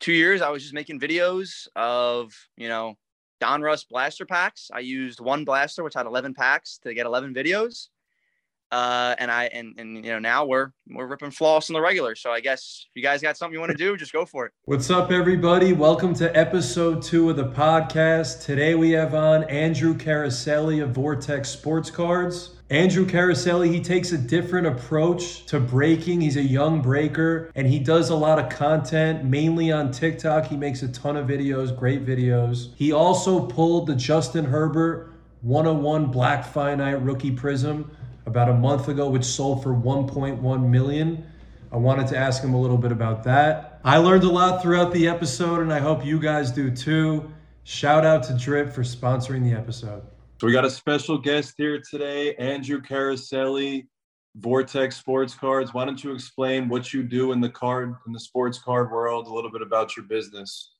two years, I was just making videos of, you know, Donruss blaster packs. I used one blaster, which had 11 packs to get 11 videos. Uh, and I and and you know now we're we're ripping Flawless in the regular. So I guess if you guys got something you want to do, just go for it. What's up, everybody? Welcome to episode two of the podcast. Today we have on Andrew Caroselli of Vortex Sports Cards. Andrew Caroselli, he takes a different approach to breaking. He's a young breaker and he does a lot of content, mainly on TikTok. He makes a ton of videos, great videos. He also pulled the Justin Herbert 101 Black Finite Rookie Prism about a month ago, which sold for 1.1 million. I wanted to ask him a little bit about that. I learned a lot throughout the episode, and I hope you guys do too. Shout out to Drip for sponsoring the episode. So we got a special guest here today, Andrew Caroselli, Vortex Sports Cards. Why don't you explain what you do in the card in the sports card world, a little bit about your business?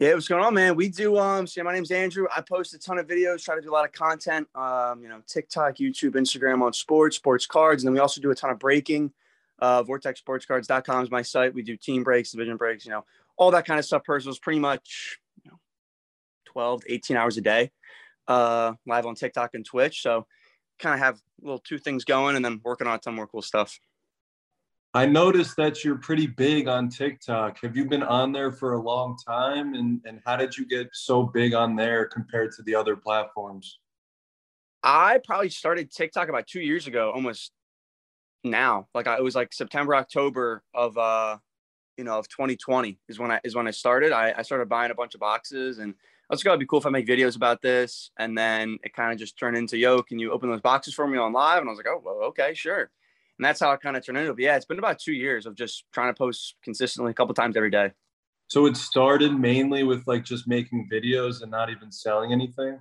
Yeah, what's going on, man? We do um so yeah, my name's Andrew. I post a ton of videos, try to do a lot of content, um, you know, TikTok, YouTube, Instagram on sports, sports cards, and then we also do a ton of breaking. Uh vortexsportscards.com is my site. We do team breaks, division breaks, you know, all that kind of stuff. Personals pretty much, you know, 12 to 18 hours a day. Uh live on TikTok and Twitch. So kind of have little two things going and then working on a ton more cool stuff. I noticed that you're pretty big on TikTok. Have you been on there for a long time? And, and how did you get so big on there compared to the other platforms? I probably started TikTok about two years ago, almost now. Like I, it was like September, October of uh, you know, of 2020 is when I is when I started. I, I started buying a bunch of boxes and I was gonna oh, be cool if I make videos about this. And then it kind of just turned into, yo, can you open those boxes for me on live? And I was like, oh, well, okay, sure and that's how it kind of turned into. But yeah, it's been about two years of just trying to post consistently a couple times every day. So it started mainly with like just making videos and not even selling anything.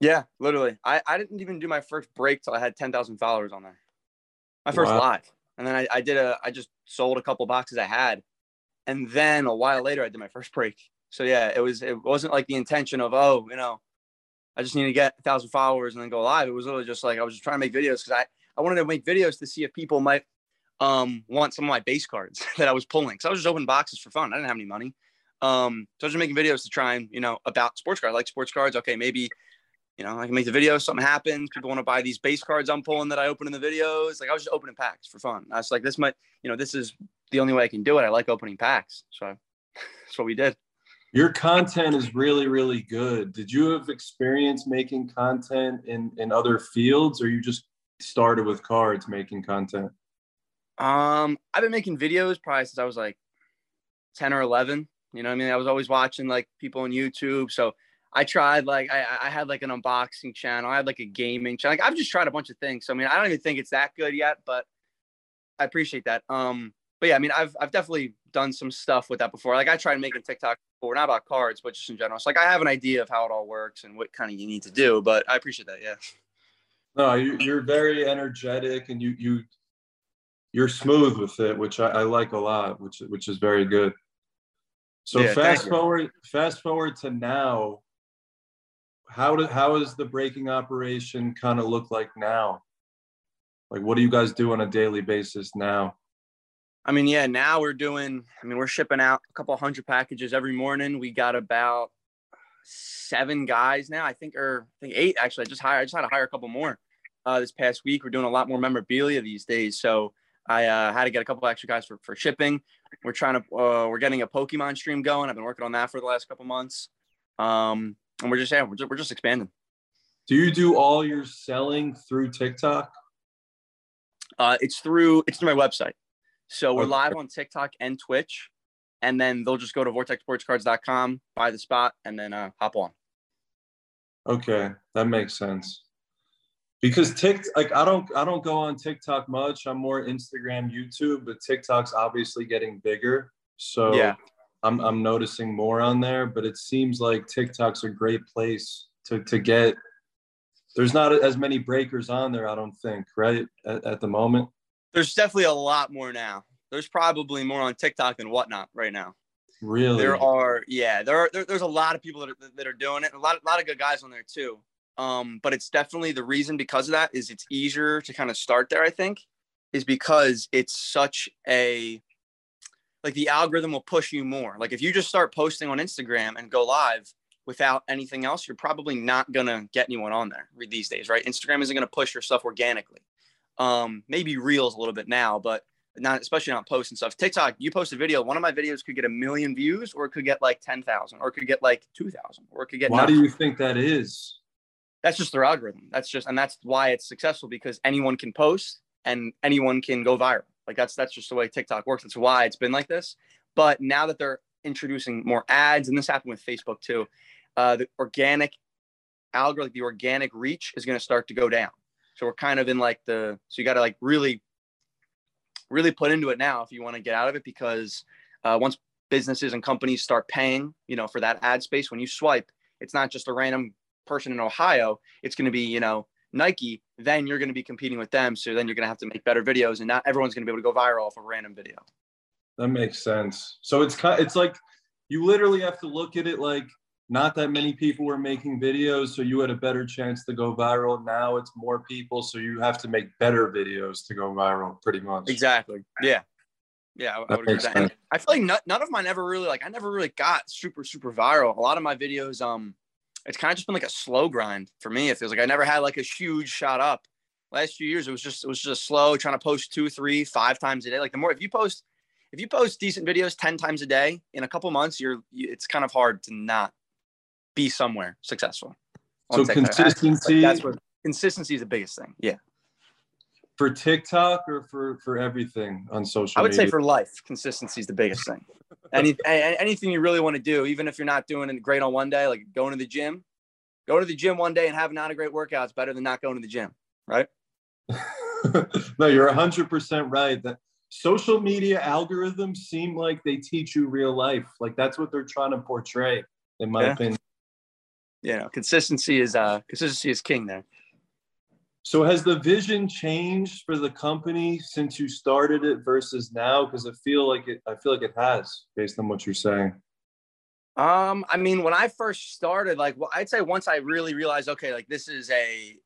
Yeah, literally. I, I didn't even do my first break till I had ten thousand followers on there. My first wow. live, and then I, I did a I just sold a couple boxes I had, and then a while later I did my first break. So yeah, it was it wasn't like the intention of oh you know, I just need to get a thousand followers and then go live. It was literally just like I was just trying to make videos because I I wanted to make videos to see if people might um, want some of my base cards that I was pulling. So I was just opening boxes for fun. I didn't have any money. Um, so I was just making videos to try and, you know, about sports cards. I like sports cards. Okay, maybe, you know, I can make the video, something happens. People want to buy these base cards I'm pulling that I open in the videos. Like I was just opening packs for fun. I was like, this might, you know, this is the only way I can do it. I like opening packs. So that's what we did. Your content is really, really good. Did you have experience making content in, in other fields or you just started with cards making content? Um, I've been making videos probably since I was like 10 or 11. You know I mean? I was always watching like people on YouTube. So I tried like I, I had like an unboxing channel. I had like a gaming channel. Like I've just tried a bunch of things. So I mean, I don't even think it's that good yet, but I appreciate that. Um, but yeah, I mean, I've I've definitely done some stuff with that before. Like I tried making TikTok before, not about cards, but just in general. So like I have an idea of how it all works and what kind of you need to do. But I appreciate that. Yeah. No, you, you're very energetic and you you you're smooth with it, which I, I like a lot, which which is very good. So yeah, fast forward, fast forward to now. How do how is the breaking operation kind of look like now? Like, what do you guys do on a daily basis now? I mean, yeah, now we're doing. I mean, we're shipping out a couple hundred packages every morning. We got about seven guys now. I think, or I think eight actually. I just hired. I just had to hire a couple more uh, this past week. We're doing a lot more memorabilia these days, so I uh, had to get a couple extra guys for for shipping. We're trying to. Uh, we're getting a Pokemon stream going. I've been working on that for the last couple months, um, and we're just yeah, we're just, we're just expanding. Do you do all your selling through TikTok? Uh, it's through it's through my website. So we're okay. live on TikTok and Twitch and then they'll just go to vortexsportscards.com, buy the spot, and then uh, hop on. Okay, that makes sense. Because Tik, like I don't, I don't go on TikTok much. I'm more Instagram, YouTube, but TikTok's obviously getting bigger. So yeah, I'm, I'm noticing more on there. But it seems like TikTok's a great place to to get. There's not as many breakers on there, I don't think, right? At, at the moment. There's definitely a lot more now there's probably more on TikTok than whatnot right now. Really? There are, yeah, there are. There, there's a lot of people that are, that are doing it. A lot, a lot of good guys on there too. Um, but it's definitely the reason because of that is it's easier to kind of start there. I think is because it's such a like the algorithm will push you more. Like if you just start posting on Instagram and go live without anything else, you're probably not gonna get anyone on there these days, right? Instagram isn't gonna push your stuff organically. Um, maybe Reels a little bit now, but not especially not posts and stuff. TikTok, you post a video, one of my videos could get a million views, or it could get like ten thousand, or it could get like two thousand, or it could get. Why nothing. do you think that is? That's just their algorithm. That's just, and that's why it's successful because anyone can post and anyone can go viral. Like that's that's just the way TikTok works. That's why it's been like this. But now that they're introducing more ads, and this happened with Facebook too, uh, the organic algorithm, the organic reach is going to start to go down. So we're kind of in like the so you got to like really, really put into it now if you want to get out of it because uh, once businesses and companies start paying, you know, for that ad space, when you swipe, it's not just a random person in Ohio. It's going to be you know Nike, then you're going to be competing with them. So then you're going to have to make better videos, and not everyone's going to be able to go viral off a random video. That makes sense. So it's kind, it's like you literally have to look at it like not that many people were making videos, so you had a better chance to go viral. Now it's more people, so you have to make better videos to go viral, pretty much. Exactly. Yeah. Yeah, I, I would agree with that. And I feel like none, none of mine ever really like I never really got super super viral. A lot of my videos, um, it's kind of just been like a slow grind for me. It feels like I never had like a huge shot up. Last few years, it was just it was just slow, trying to post two, three, five times a day. Like the more if you post if you post decent videos ten times a day in a couple months, you're you, it's kind of hard to not be somewhere successful. So consistency. That's what consistency is the biggest thing. Yeah. For TikTok or for for everything on social. I would media? say for life, consistency is the biggest thing. Any anything you really want to do, even if you're not doing it great on one day, like going to the gym, go to the gym one day and have not a great workout is better than not going to the gym, right? no, you're 100% right. That social media algorithms seem like they teach you real life. Like that's what they're trying to portray, in my yeah. opinion. You know, consistency is uh consistency is king there. So has the vision changed for the company since you started it versus now? Because I feel like it. I feel like it has, based on what you're saying. Um, I mean, when I first started, like, well, I'd say once I really realized, okay, like this is a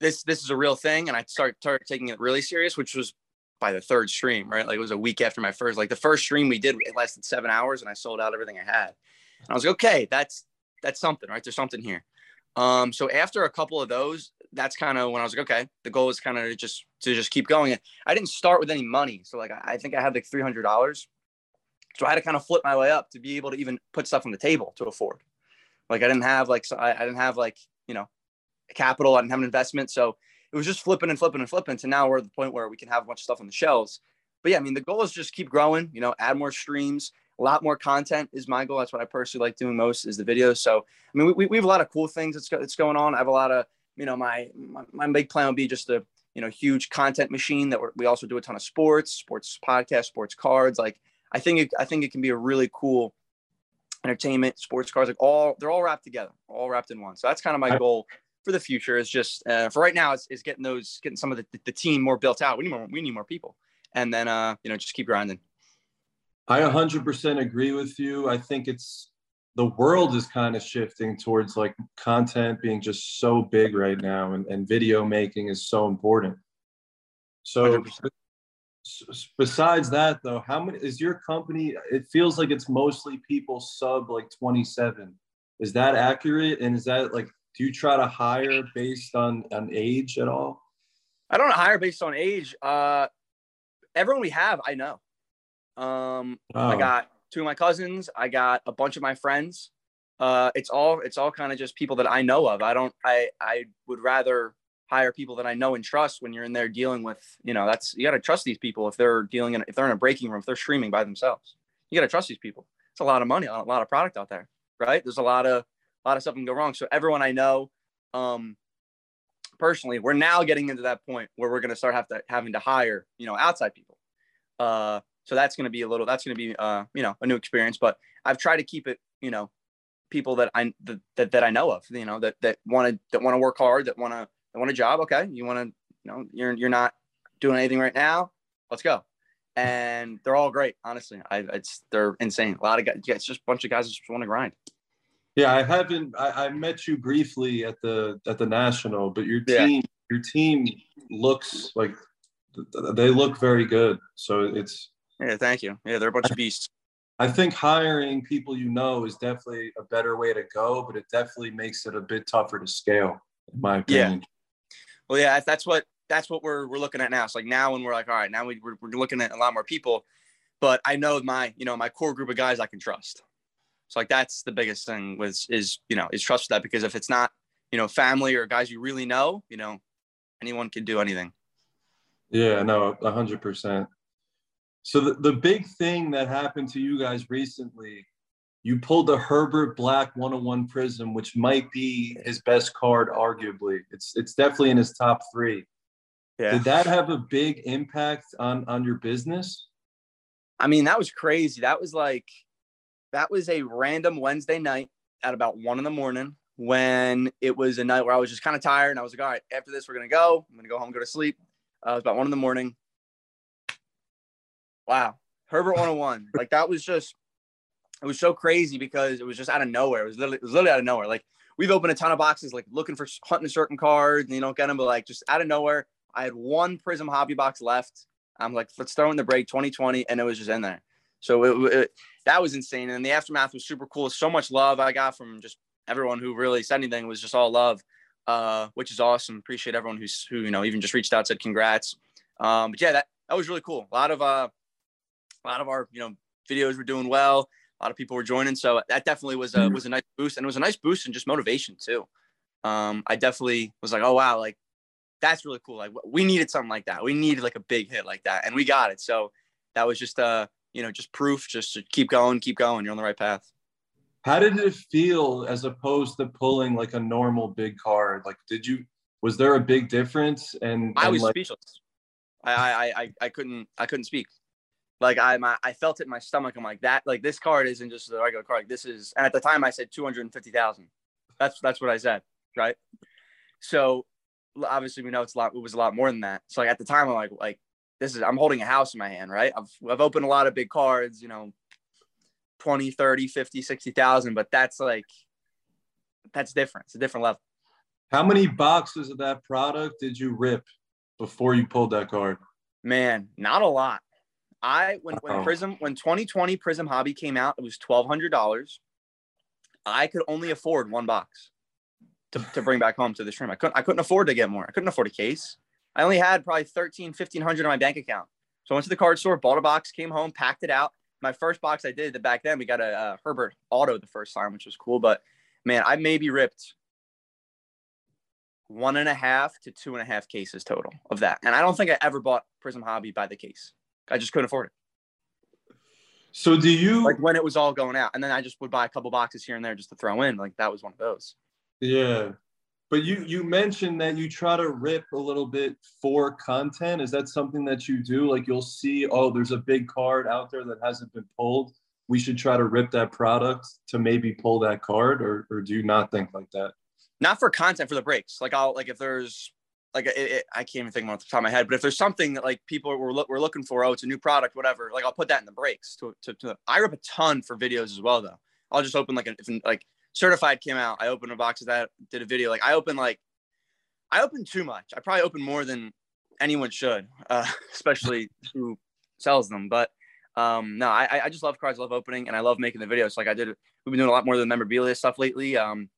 this this is a real thing, and I start started taking it really serious, which was by the third stream, right? Like it was a week after my first. Like the first stream we did, it lasted seven hours, and I sold out everything I had. And I was like, okay, that's that's something, right? There's something here. Um, so after a couple of those, that's kind of when I was like, okay, the goal is kind of just to just keep going. And I didn't start with any money, so like I think I had like three hundred dollars, so I had to kind of flip my way up to be able to even put stuff on the table to afford. Like I didn't have like so I, I didn't have like you know capital, I didn't have an investment, so it was just flipping and flipping and flipping. To now we're at the point where we can have a bunch of stuff on the shelves. But yeah, I mean the goal is just keep growing. You know, add more streams, a lot more content is my goal. That's what I personally like doing most is the videos. So, I mean, we, we have a lot of cool things that's, that's going on. I have a lot of, you know, my, my, my big plan would be just a, you know, huge content machine that we also do a ton of sports, sports podcast, sports cards. Like, I think, it, I think it can be a really cool entertainment, sports cards, like all, they're all wrapped together, all wrapped in one. So that's kind of my goal for the future is just, uh, for right now is, is getting those, getting some of the, the team more built out. We need more, we need more people. And then, uh, you know, just keep grinding. I 100% agree with you. I think it's the world is kind of shifting towards like content being just so big right now and, and video making is so important. So 100%. besides that though, how many is your company? It feels like it's mostly people sub like 27. Is that accurate? And is that like, do you try to hire based on, on age at all? I don't hire based on age. Uh, everyone we have, I know. Um, oh. I got two of my cousins. I got a bunch of my friends. Uh, it's all it's all kind of just people that I know of. I don't. I I would rather hire people that I know and trust when you're in there dealing with. You know, that's you got to trust these people if they're dealing in if they're in a breaking room if they're streaming by themselves. You got to trust these people. It's a lot of money, a lot of product out there, right? There's a lot of a lot of stuff can go wrong. So everyone I know, um, personally, we're now getting into that point where we're going to start have to having to hire, you know, outside people. Uh, so that's going to be a little, that's going to be, uh, you know, a new experience, but I've tried to keep it, you know, people that I, that, that I know of, you know, that, that want to, that want to work hard, that want to, that want a job. Okay. You want to, you know, you're, you're not doing anything right now. Let's go. And they're all great. Honestly. I, it's, they're insane. A lot of guys. Yeah, it's just a bunch of guys that just want to grind. Yeah. I haven't, I, I met you briefly at the, at the national, but your team, yeah. your team looks like they look very good. So it's, Yeah, thank you. Yeah, they're a bunch of beasts. I think hiring people you know is definitely a better way to go, but it definitely makes it a bit tougher to scale, in my opinion. Yeah. Well, yeah, that's what that's what we're we're looking at now. So like now when we're like, all right, now we, we're, we're looking at a lot more people, but I know my you know my core group of guys I can trust. So like that's the biggest thing was is you know is trust that because if it's not you know family or guys you really know, you know anyone can do anything. Yeah, no, a hundred percent. So the, the big thing that happened to you guys recently, you pulled the Herbert Black 101 Prism, which might be his best card, arguably. It's it's definitely in his top three. Yeah. Did that have a big impact on on your business? I mean, that was crazy. That was like that was a random Wednesday night at about one in the morning when it was a night where I was just kind of tired and I was like, all right, after this, we're gonna go. I'm gonna go home, go to sleep. Uh, it was about one in the morning. Wow, Herbert 101. like that was just it was so crazy because it was just out of nowhere. It was literally, it was literally out of nowhere. Like we've opened a ton of boxes, like looking for hunting certain cards, and you don't get them, but like just out of nowhere, I had one Prism hobby box left. I'm like, let's throw in the break 2020, and it was just in there. So it, it, that was insane. And the aftermath was super cool. So much love I got from just everyone who really said anything it was just all love, uh, which is awesome. Appreciate everyone who's who you know even just reached out said congrats. Um, but yeah, that that was really cool. A lot of uh, a lot of our you know videos were doing well. A lot of people were joining, so that definitely was a mm-hmm. was a nice boost, and it was a nice boost and just motivation too. Um, I definitely was like, oh wow, like that's really cool. Like we needed something like that. We needed like a big hit like that, and we got it. So that was just uh, you know, just proof. Just to keep going, keep going. You're on the right path. How did it feel as opposed to pulling like a normal big card? Like, did you? Was there a big difference? And, and I was like, speechless. I, I I I couldn't I couldn't speak. Like I my, I felt it in my stomach. I'm like that. Like this card isn't just a regular card. Like, this is. And at the time, I said two hundred and fifty thousand. That's that's what I said. Right. So obviously we know it's a lot. It was a lot more than that. So like at the time, I'm like like this is I'm holding a house in my hand, right? I've I've opened a lot of big cards, you know, 20, 30, 50, 60,000, but that's like that's different. It's a different level. How many boxes of that product did you rip before you pulled that card? Man, not a lot. I when when Prism when 2020 Prism Hobby came out, it was twelve hundred dollars. I could only afford one box to, to bring back home to the stream. I couldn't I couldn't afford to get more. I couldn't afford a case. I only had probably 13, 1500 in my bank account. So I went to the card store, bought a box, came home, packed it out. My first box I did back then, we got a, a Herbert Auto the first time, which was cool. But man, I maybe ripped one and a half to two and a half cases total of that. And I don't think I ever bought Prism Hobby by the case. I just couldn't afford it. So do you like when it was all going out, and then I just would buy a couple boxes here and there just to throw in. Like that was one of those. Yeah, but you you mentioned that you try to rip a little bit for content. Is that something that you do? Like you'll see, oh, there's a big card out there that hasn't been pulled. We should try to rip that product to maybe pull that card, or or do you not think like that? Not for content, for the breaks. Like I'll like if there's like it, it, I can't even think of off the top of my head, but if there's something that like people were, lo- were looking for, oh, it's a new product, whatever, like I'll put that in the breaks. To, to, to I rip a ton for videos as well, though. I'll just open like, a, if, like certified came out, I opened a box of that, did a video. Like I open like, I open too much. I probably open more than anyone should, uh, especially who sells them. But um, no, I, I just love cards, I love opening, and I love making the videos. Like I did, we've been doing a lot more than memorabilia stuff lately. Um,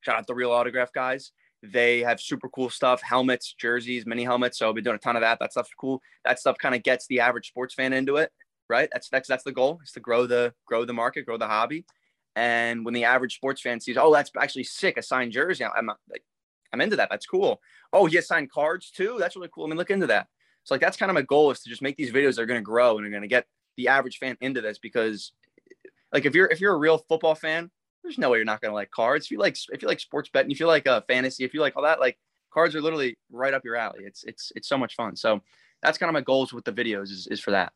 shout out the real autograph guys. They have super cool stuff, helmets, jerseys, mini helmets. So I've been doing a ton of that. That stuff's cool. That stuff kind of gets the average sports fan into it, right? That's that's that's the goal is to grow the grow the market, grow the hobby. And when the average sports fan sees, oh, that's actually sick, a signed jersey, I'm like, I'm into that. That's cool. Oh, he has signed cards too. That's really cool. I mean, look into that. So like that's kind of my goal is to just make these videos that are going to grow and are going to get the average fan into this because like if you're if you're a real football fan there's no way you're not gonna like cards. If you like if you like sports betting, if you like uh, fantasy, if you like all that, like cards are literally right up your alley. It's it's it's so much fun. So that's kind of my goals with the videos is, is for that.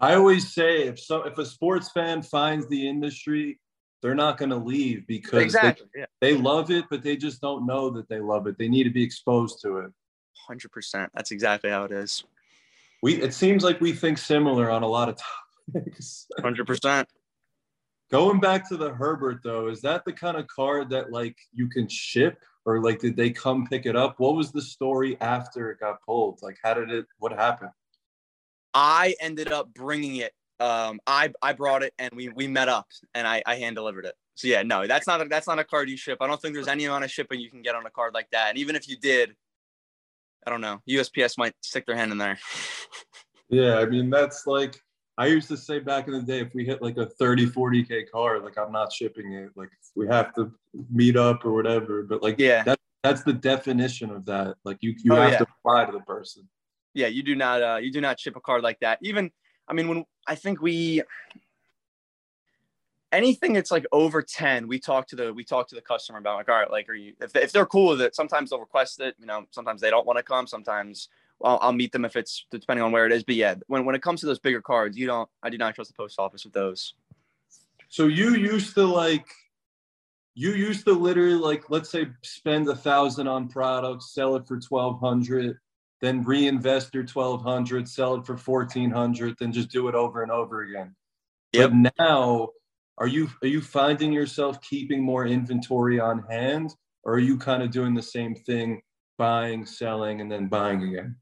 I always say if so if a sports fan finds the industry, they're not going to leave because exactly, they, yeah. they love it, but they just don't know that they love it. They need to be exposed to it. Hundred percent. That's exactly how it is. We it seems like we think similar on a lot of topics. Hundred percent. Going back to the Herbert though, is that the kind of card that like you can ship or like did they come pick it up? What was the story after it got pulled? Like how did it what happened? I ended up bringing it. Um, I I brought it and we we met up and I I hand delivered it. So yeah, no, that's not a, that's not a card you ship. I don't think there's any amount of shipping you can get on a card like that. And even if you did, I don't know, USPS might stick their hand in there. Yeah, I mean that's like I used to say back in the day, if we hit like a 30, 40k car, like I'm not shipping it. Like we have to meet up or whatever. But like Yeah. that that's the definition of that. Like you you Oh, have yeah. to apply to the person. yeah, you do not uh you do not ship a card like that. Even I mean when I think we anything that's like over 10 we talk to the we talk to the customer about like all right like are you if, if they're cool with it sometimes they'll request it you know sometimes they don't want to come sometimes I'll, I'll meet them if it's depending on where it is but yeah when, when it comes to those bigger cards you don't i do not trust the post office with those So you used to like you used to literally like let's say spend a thousand on products, sell it for twelve hundred, then reinvest your twelve hundred, sell it for fourteen hundred, then just do it over and over again. Yep. But now are you are you finding yourself keeping more inventory on hand or are you kind of doing the same thing, buying, selling, and then buying again?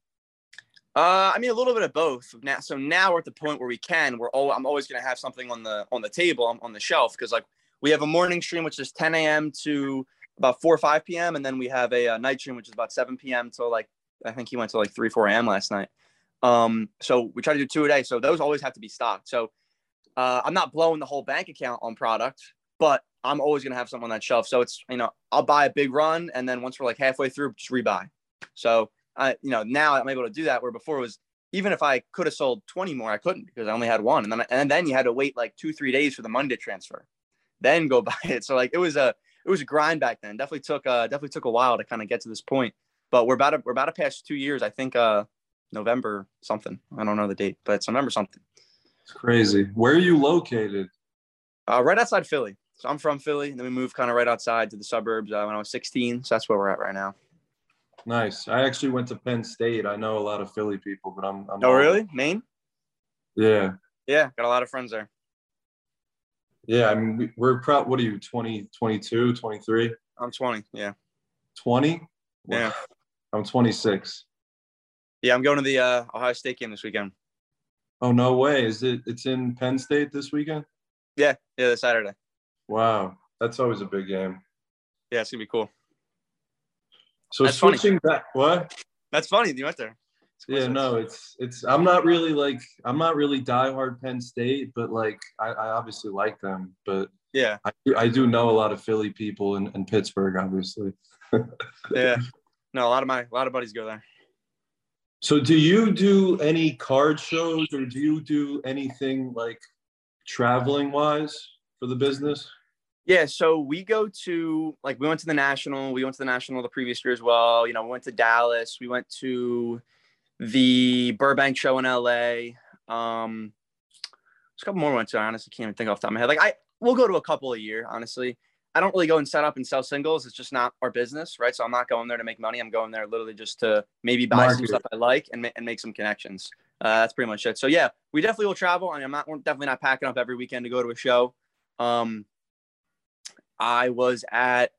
Uh, I mean, a little bit of both. Now, so now we're at the point where we can. We're all. I'm always going to have something on the on the table on, on the shelf because like we have a morning stream which is 10 a.m. to about 4 or 5 p.m. and then we have a, uh night stream which is about 7 p.m. till like I think he went to like 3 4 a.m. last night. Um, so we try to do two a day. So those always have to be stocked. So uh, I'm not blowing the whole bank account on product, but I'm always going to have something on that shelf. So it's you know I'll buy a big run and then once we're like halfway through, just rebuy. So I, you know, now I'm able to do that. Where before it was even if I could have sold 20 more, I couldn't because I only had one. And then and then you had to wait like two three days for the Monday transfer, then go buy it. So like it was a it was a grind back then. Definitely took uh definitely took a while to kind of get to this point. But we're about to we're about to pass two years. I think uh November something. I don't know the date, but it's November something. It's crazy. Where are you located? Uh, right outside Philly. So I'm from Philly, and then we moved kind of right outside to the suburbs uh, when I was 16. So that's where we're at right now. Nice. I actually went to Penn State. I know a lot of Philly people, but I'm, I'm Oh, really? Maine? Yeah. Yeah, got a lot of friends there. Yeah, I mean, we, we're proud. What are you, 20, 22, 23, I'm 20. Yeah. 20? Yeah. I'm 26. Yeah, I'm going to the uh, Ohio State game this weekend. Oh, no way. Is it, it's in Penn State this weekend? Yeah, yeah, this Saturday. Wow. That's always a big game. Yeah, it's gonna be cool. So That's funny. switching back, what? That's funny. You went there. Yeah, no, it's, it's, I'm not really like, I'm not really diehard Penn State, but like, I, I obviously like them, but Yeah, I, do- I do know a lot of Philly people and, and Pittsburgh, obviously. yeah. No, a lot of my a lot of buddies go there. So do you do any card shows or do you do anything like traveling wise for the business? Yeah, so we go to like we went to the national. We went to the national the previous year as well. You know, we went to Dallas. We went to the Burbank show in LA. Um, there's a couple more to. I honestly can't even think off the top of my head. Like I, we'll go to a couple a year. Honestly, I don't really go and set up and sell singles. It's just not our business, right? So I'm not going there to make money. I'm going there literally just to maybe buy some stuff I like and ma- and make some connections. Uh, that's pretty much it. So yeah, we definitely will travel. I mean, I'm not we're definitely not packing up every weekend to go to a show. Um, I was at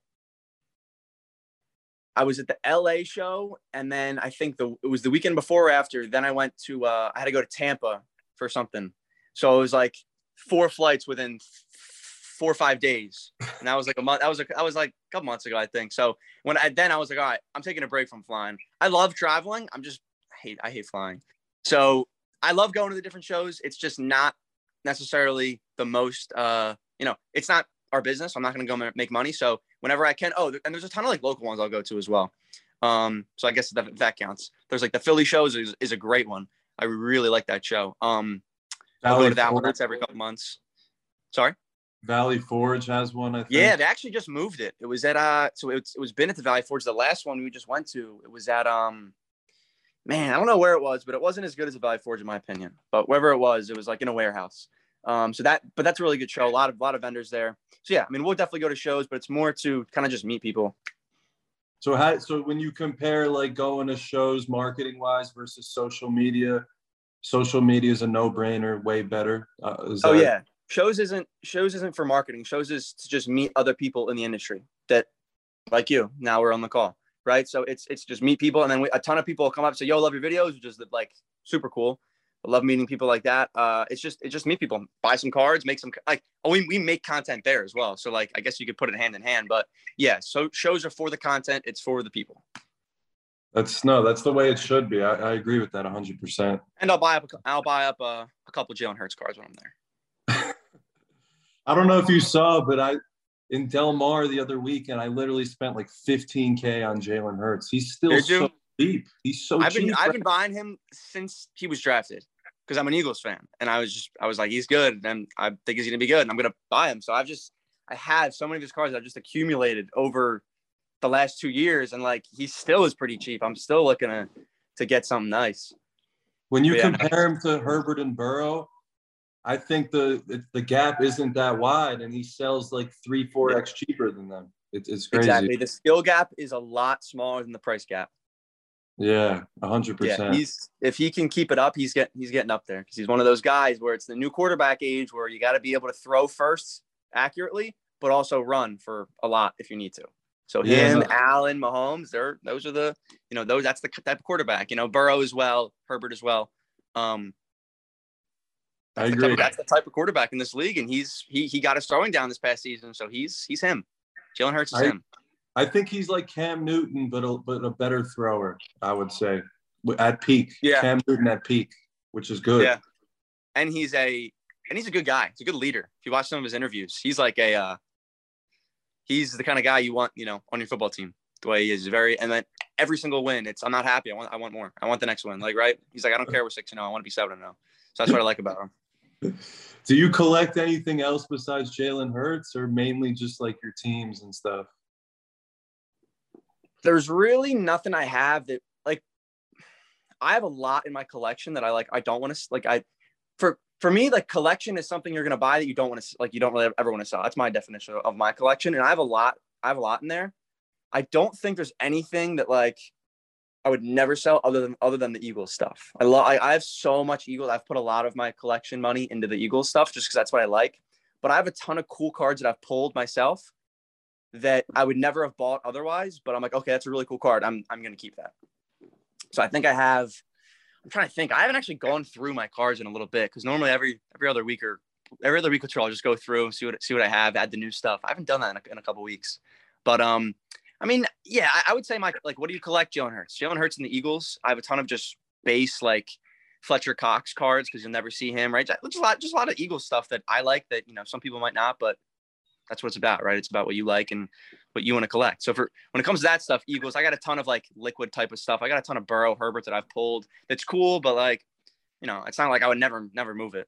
I was at the LA show and then I think the it was the weekend before or after. Then I went to uh I had to go to Tampa for something. So it was like four flights within four or five days. And that was like a month. That was a, that was like a couple months ago, I think. So when I then I was like, all right, I'm taking a break from flying. I love traveling. I'm just I hate I hate flying. So I love going to the different shows. It's just not necessarily the most uh you know, it's not our business. I'm not going to go ma- make money. So whenever I can, oh, and there's a ton of like local ones I'll go to as well. Um, so I guess that, that counts. There's like the Philly shows is, is a great one. I really like that show. Um, I'll go Valley to that one. Forge- That's every couple months. Sorry. Valley Forge has one, I think. Yeah, they actually just moved it. It was at uh, so it, it was been at the Valley Forge. The last one we just went to, it was at um, man, I don't know where it was, but it wasn't as good as the Valley Forge in my opinion. But wherever it was, it was like in a warehouse. Um, so that, but that's a really good show. A lot of, lot of vendors there. So yeah, I mean, we'll definitely go to shows, but it's more to kind of just meet people. So how so when you compare like going to shows marketing wise versus social media, social media is a no brainer, way better. Uh, Oh that- yeah, shows isn't shows isn't for marketing. Shows is to just meet other people in the industry that, like you. Now we're on the call, right? So it's it's just meet people, and then we, a ton of people come up and say, "Yo, love your videos," which is like super cool. I love meeting people like that. Uh, it's just it's just meet people, buy some cards, make some like oh we, we make content there as well. So like I guess you could put it hand in hand. But yeah, so shows are for the content. It's for the people. That's no, that's the way it should be. I, I agree with that 100. percent And I'll buy up I'll buy up a, a couple Jalen Hurts cards when I'm there. I don't know if you saw, but I in Del Mar the other weekend, I literally spent like 15k on Jalen Hurts. He's still so cheap. He's so I've been cheap. I've been buying him since he was drafted because I'm an Eagles fan, and I was just I was like he's good, and I think he's gonna be good, and I'm gonna buy him. So I've just I have so many of his cards I've just accumulated over the last two years, and like he still is pretty cheap. I'm still looking to to get something nice. When you yeah, compare him to Herbert and Burrow, I think the the gap isn't that wide, and he sells like three, four x cheaper than them. It, it's crazy. Exactly. The skill gap is a lot smaller than the price gap. Yeah, hundred yeah, percent. He's if he can keep it up, he's getting he's getting up there because he's one of those guys where it's the new quarterback age where you got to be able to throw first accurately, but also run for a lot if you need to. So him, yeah. Allen, Mahomes, they're those are the you know those that's the type of quarterback. You know Burrow as well, Herbert as well. Um, I agree. That's the type of quarterback in this league, and he's he he got us throwing down this past season, so he's he's him. Jalen Hurts is I, him. I think he's like Cam Newton, but a, but a better thrower. I would say at peak. Yeah, Cam Newton at peak, which is good. Yeah, and he's a and he's a good guy. He's a good leader. If you watch some of his interviews, he's like a uh, he's the kind of guy you want, you know, on your football team. The way he is very, and then every single win, it's I'm not happy. I want I want more. I want the next one. Like right, he's like I don't care we're six and zero. I want to be seven and zero. So that's what I like about him. Do you collect anything else besides Jalen Hurts, or mainly just like your teams and stuff? There's really nothing I have that like I have a lot in my collection that I like I don't want to like I for for me like collection is something you're going to buy that you don't want to like you don't really ever want to sell. That's my definition of my collection and I have a lot I have a lot in there. I don't think there's anything that like I would never sell other than other than the Eagles stuff. I love I, I have so much Eagles. I've put a lot of my collection money into the Eagles stuff just because that's what I like. But I have a ton of cool cards that I've pulled myself that I would never have bought otherwise. But I'm like, okay, that's a really cool card. I'm I'm gonna keep that. So I think I have. I'm trying to think. I haven't actually gone through my cards in a little bit because normally every every other week or every other week or two I'll just go through see what see what I have, add the new stuff. I haven't done that in a, in a couple weeks, but um, I mean, yeah, I, I, would say my like, what do you collect, Jalen Hurts? Jalen Hurts and the Eagles. I have a ton of just base like Fletcher Cox cards because you'll never see him, right? Just a lot, just a lot of Eagles stuff that I like that you know some people might not, but that's what it's about, right? It's about what you like and what you want to collect. So for when it comes to that stuff, Eagles, I got a ton of like liquid type of stuff. I got a ton of Burrow Herbert that I've pulled. That's cool, but like, you know, it's not like I would never, never move it.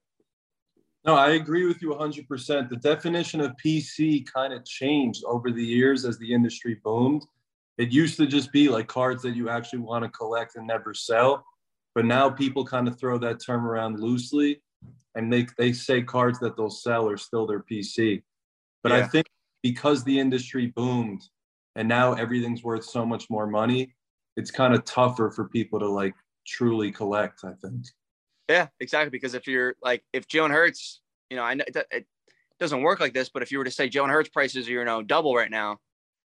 No, I agree with you 100%. The definition of PC kind of changed over the years as the industry boomed. It used to just be like cards that you actually want to collect and never sell. But now people kind of throw that term around loosely and they, they say cards that they'll sell are still their PC. But yeah. I think because the industry boomed and now everything's worth so much more money, it's kind of tougher for people to like truly collect, I think. Yeah, exactly. Because if you're like, if Jalen Hurts, you know, I know it, it doesn't work like this, but if you were to say Jalen Hurts prices are, you know, double right now,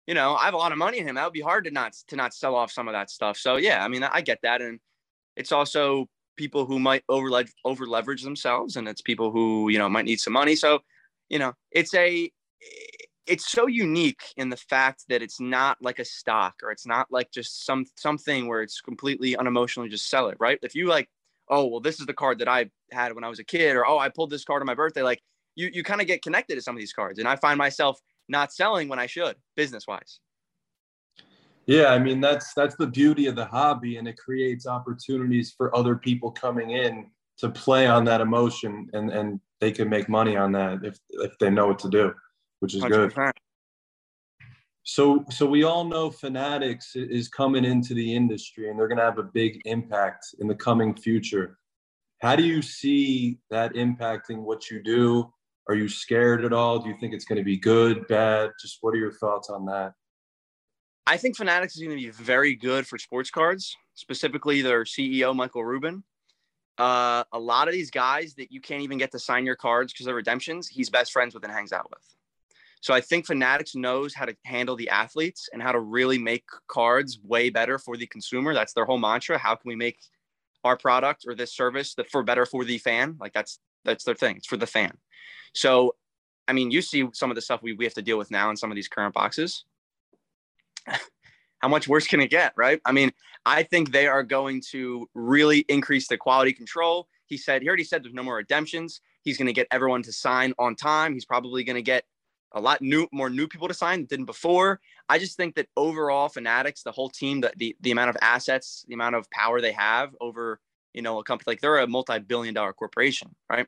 you know, I have a lot of money in him. That would be hard to not to not sell off some of that stuff. So yeah, I mean, I get that, and it's also people who might over over leverage themselves, and it's people who you know might need some money. So you know, it's a it's so unique in the fact that it's not like a stock or it's not like just some something where it's completely unemotionally just sell it right? If you like oh well this is the card that i had when i was a kid or oh i pulled this card on my birthday like you you kind of get connected to some of these cards and i find myself not selling when i should business wise yeah i mean that's that's the beauty of the hobby and it creates opportunities for other people coming in to play on that emotion and and they can make money on that if if they know what to do which is 100%. good. So, so we all know Fanatics is coming into the industry, and they're going to have a big impact in the coming future. How do you see that impacting what you do? Are you scared at all? Do you think it's going to be good, bad? Just what are your thoughts on that? I think Fanatics is going to be very good for sports cards, specifically their CEO Michael Rubin. Uh, a lot of these guys that you can't even get to sign your cards because of redemptions, he's best friends with and hangs out with. So I think Fanatics knows how to handle the athletes and how to really make cards way better for the consumer. That's their whole mantra. How can we make our product or this service that for better for the fan. Like that's that's their thing. It's for the fan. So, I mean, you see some of the stuff we, we have to deal with now in some of these current boxes. How much worse can it get, right? I mean, I think they are going to really increase the quality control. He said, he already said there's no more redemptions. He's going to get everyone to sign on time. He's probably going to get a lot new, more new people to sign than before. I just think that overall, Fanatics, the whole team, the, the the amount of assets, the amount of power they have over, you know, a company like they're a multi-billion-dollar corporation, right?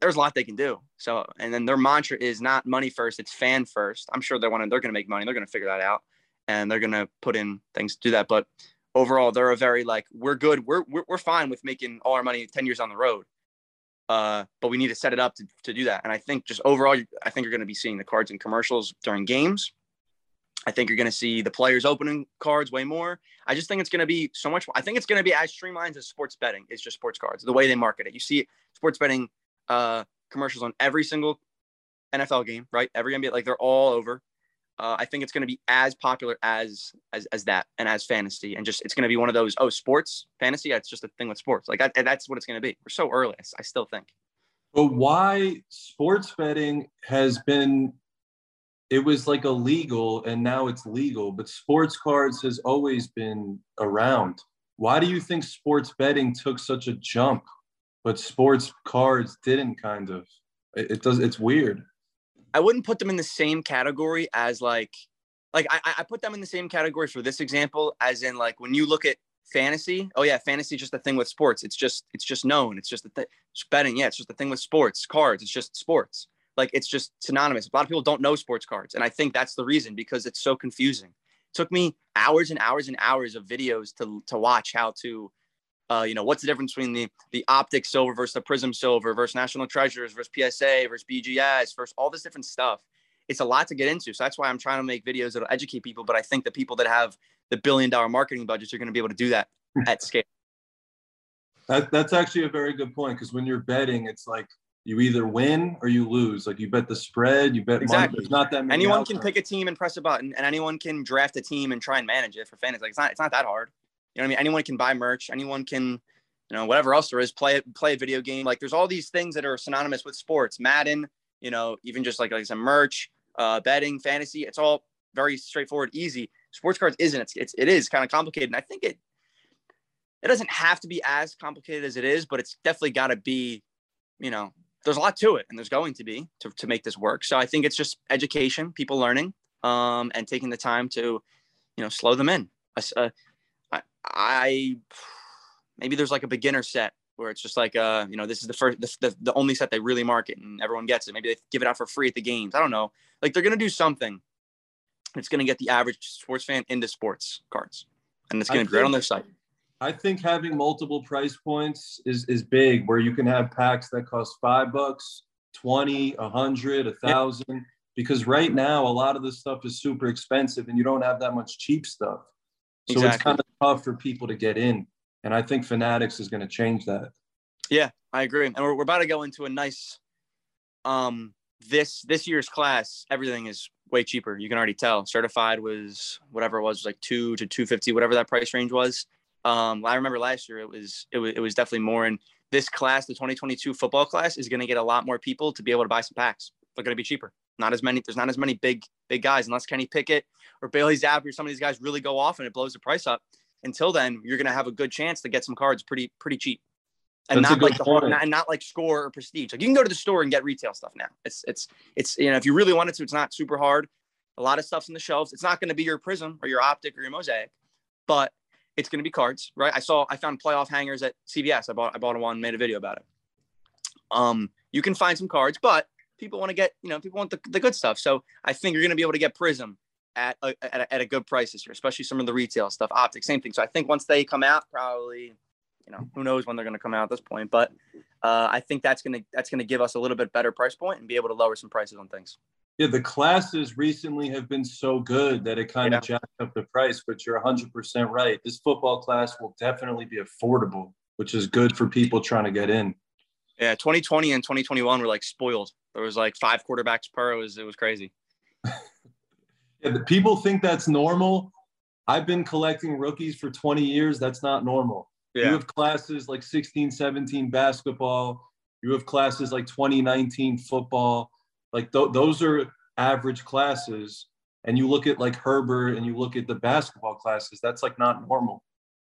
There's a lot they can do. So, and then their mantra is not money first; it's fan first. I'm sure they want to. They're to make money. They're to figure that out, and they're to put in things to do that. But overall, they're a very like we're good. We're we're, we're fine with making all our money ten years on the road uh, but we need to set it up to, to do that. And I think just overall, I think you're going to be seeing the cards and commercials during games. I think you're going to see the players opening cards way more. I just think it's going to be so much. I think it's going to be as streamlined as sports betting. It's just sports cards, the way they market it. You see sports betting uh, commercials on every single NFL game, right? Every NBA, like they're all over uh, I think it's going to be as popular as as as that and as fantasy, and just it's going to be one of those oh sports fantasy. It's just a thing with sports. Like that, that's what it's going to be. We're so early. I still think. But why sports betting has been? It was like illegal, and now it's legal. But sports cards has always been around. Why do you think sports betting took such a jump, but sports cards didn't? Kind of. It, it does. It's weird. I wouldn't put them in the same category as like like I, I put them in the same category for this example as in like when you look at fantasy oh yeah fantasy is just a thing with sports. It's just it's just known. It's just a thing betting. Yeah it's just a thing with sports. Cards it's just sports. Like it's just synonymous. A lot of people don't know sports cards and i think that's the reason because it's so confusing. It took me hours and hours and hours of videos to to watch how to uh, you know, what's the difference between the the optic silver versus the prism silver versus national treasures versus PSA versus BGS versus all this different stuff. It's a lot to get into. So that's why I'm trying to make videos that'll educate people. But I think the people that have the billion dollar marketing budgets are going to be able to do that at scale. That, that's actually a very good point because when you're betting, it's like you either win or you lose. Like you bet the spread, you bet exactly. Money, there's not that many. Anyone outcomes. can pick a team and press a button, and anyone can draft a team and try and manage it for fantasy. Like it's not it's not that hard. You know what I mean? Anyone can buy merch. Anyone can, you know, whatever else there is, play play a video game. Like there's all these things that are synonymous with sports. Madden, you know, even just like like some merch, uh, betting, fantasy. It's all very straightforward, easy. Sports cards isn't. It's, it's it is kind of complicated, and I think it it doesn't have to be as complicated as it is, but it's definitely got to be, you know, there's a lot to it, and there's going to be to to make this work. So I think it's just education, people learning, um, and taking the time to, you know, slow them in. I maybe there's like a beginner set where it's just like uh you know this is the first the, the, the only set they really market and everyone gets it. Maybe they give it out for free at the games. I don't know. Like they're gonna do something it's gonna get the average sports fan into sports cards and it's gonna be right on their site. I think having multiple price points is is big where you can have packs that cost five bucks 20 a hundred a thousand yeah. because right now a lot of this stuff is super expensive and you don't have that much cheap stuff. So exactly. it's kind of tough for people to get in. And I think Fanatics is going to change that. Yeah, I agree. And we're, we're about to go into a nice, um, this, this year's class, everything is way cheaper. You can already tell certified was whatever it was, was like two to 250, whatever that price range was. Um, I remember last year it was, it was, it was definitely more. And this class, the 2022 football class is going to get a lot more people to be able to buy some packs. They're going to be cheaper. Not as many. There's not as many big big guys unless Kenny Pickett or Bailey Zappe or some of these guys really go off and it blows the price up. Until then, you're going to have a good chance to get some cards pretty pretty cheap, and That's not like the whole, not, and not like score or prestige. Like you can go to the store and get retail stuff now. It's it's it's you know if you really wanted to, it's not super hard. A lot of stuff's in the shelves. It's not going to be your prism or your optic or your mosaic, but it's going to be cards, right? I saw I found playoff hangers at CVS. I bought I bought one, and made a video about it. Um, you can find some cards, but people want to get, you know, people want the, the good stuff. So I think you're going to be able to get Prism at a, at a, at a good price this year, especially some of the retail stuff, optics, same thing. So I think once they come out, probably, you know, who knows when they're going to come out at this point, but uh, I think that's going to, that's going to give us a little bit better price point and be able to lower some prices on things. Yeah, the classes recently have been so good that it kind yeah. of jacked up the price, but you're 100% right. This football class will definitely be affordable, which is good for people trying to get in. Yeah, 2020 and 2021 were like spoiled. There was like five quarterbacks per. It was it was crazy. Yeah, people think that's normal. I've been collecting rookies for 20 years. That's not normal. Yeah. You have classes like 16, 17 basketball. You have classes like 2019 football. Like th- those are average classes. And you look at like Herbert and you look at the basketball classes, that's like not normal.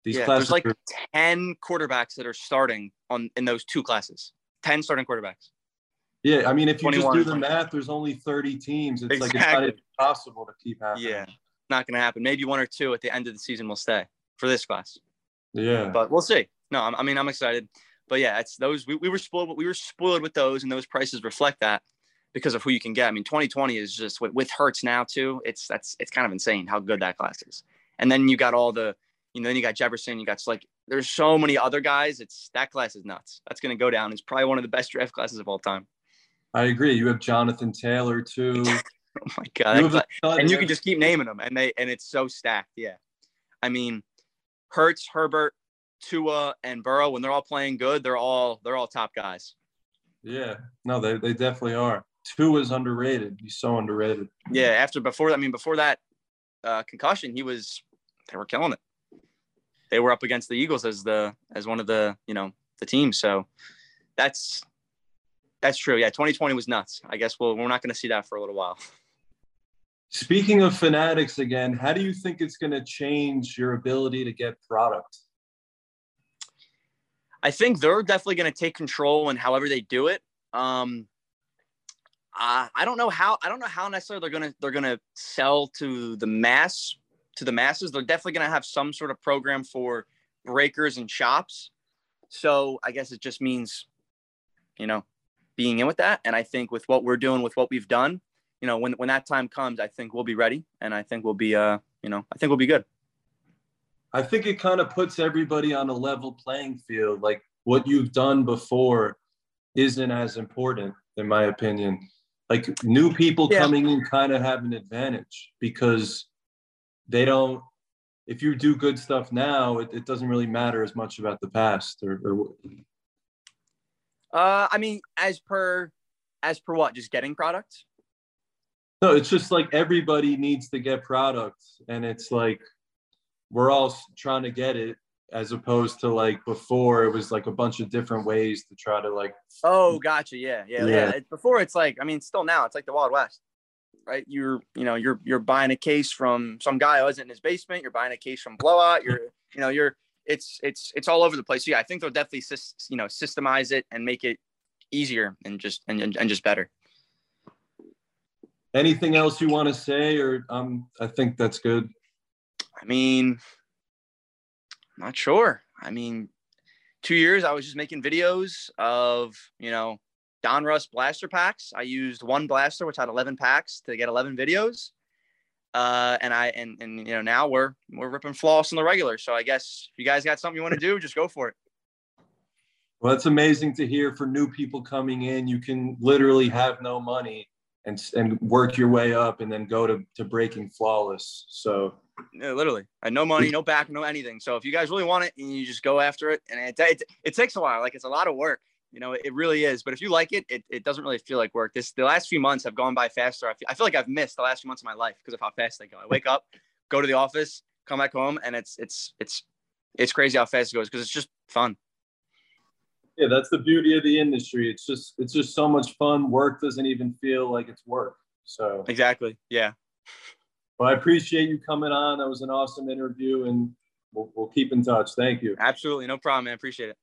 These yeah, classes there's like are- 10 quarterbacks that are starting on in those two classes. 10 starting quarterbacks. Yeah, I mean, if you just do the math, there's only 30 teams. It's exactly. like it's not impossible to keep happening. Yeah, not going to happen. Maybe one or two at the end of the season will stay for this class. Yeah, but we'll see. No, I mean, I'm excited. But yeah, it's those we, we were spoiled. We were spoiled with those, and those prices reflect that because of who you can get. I mean, 2020 is just with, with Hurts now too. It's that's it's kind of insane how good that class is. And then you got all the, you know, then you got Jefferson. You got like there's so many other guys. It's that class is nuts. That's going to go down. It's probably one of the best draft classes of all time. I agree. You have Jonathan Taylor too. oh my god! and you can just keep naming them, and they and it's so stacked. Yeah, I mean, Hurts, Herbert, Tua, and Burrow. When they're all playing good, they're all they're all top guys. Yeah, no, they they definitely are. Tua is underrated. He's so underrated. Yeah, after before I mean before that uh, concussion, he was they were killing it. They were up against the Eagles as the as one of the you know the teams. So that's that's true. Yeah, 2020 was nuts. I guess we'll, we're not going to see that for a little while. Speaking of Fanatics again, how do you think it's going to change your ability to get product? I think they're definitely going to take control and however they do it. Um, uh, I don't know how. I don't know how necessarily they're gonna they're gonna sell to the mass to the masses. They're definitely gonna have some sort of program for breakers and shops. So I guess it just means, you know, being in with that. And I think with what we're doing, with what we've done, you know, when when that time comes, I think we'll be ready, and I think we'll be, uh, you know, I think we'll be good. I think it kind of puts everybody on a level playing field. Like what you've done before isn't as important, in my opinion. Like new people yeah. coming in kind of have an advantage because they don't. If you do good stuff now, it, it doesn't really matter as much about the past or, or uh, I mean, as per, as per what? Just getting products? No, it's just like everybody needs to get products, and it's like we're all trying to get it, as opposed to like before it was like a bunch of different ways to try to like. Oh, gotcha. Yeah, yeah, yeah. yeah. Before it's like, I mean, still now it's like the Wild West, right? You're, you know, you're you're buying a case from some guy who wasn't in his basement. You're buying a case from Blowout. You're, you know, you're it's it's it's all over the place. So yeah, I think they'll definitely you know systemize it and make it easier and just and, and just better. Anything else you want to say, or um, I think that's good. I mean, I'm not sure. I mean, two years I was just making videos of you know Don Donruss blaster packs. I used one blaster which had 11 packs to get 11 videos. Uh, and I and and you know now we're we're ripping floss on the regular. So I guess if you guys got something you want to do, just go for it. Well, it's amazing to hear for new people coming in. You can literally have no money and and work your way up, and then go to to breaking flawless. So yeah, literally, and no money, no back, no anything. So if you guys really want it, and you just go after it, and it, it, it takes a while. Like it's a lot of work. You know, it really is. But if you like it, it, it doesn't really feel like work. This the last few months have gone by faster. I feel, I feel like I've missed the last few months of my life because of how fast they go. I wake up, go to the office, come back home, and it's it's it's it's crazy how fast it goes because it's just fun. Yeah, that's the beauty of the industry. It's just it's just so much fun. Work doesn't even feel like it's work. So exactly, yeah. Well, I appreciate you coming on. That was an awesome interview, and we'll, we'll keep in touch. Thank you. Absolutely, no problem, man. I appreciate it.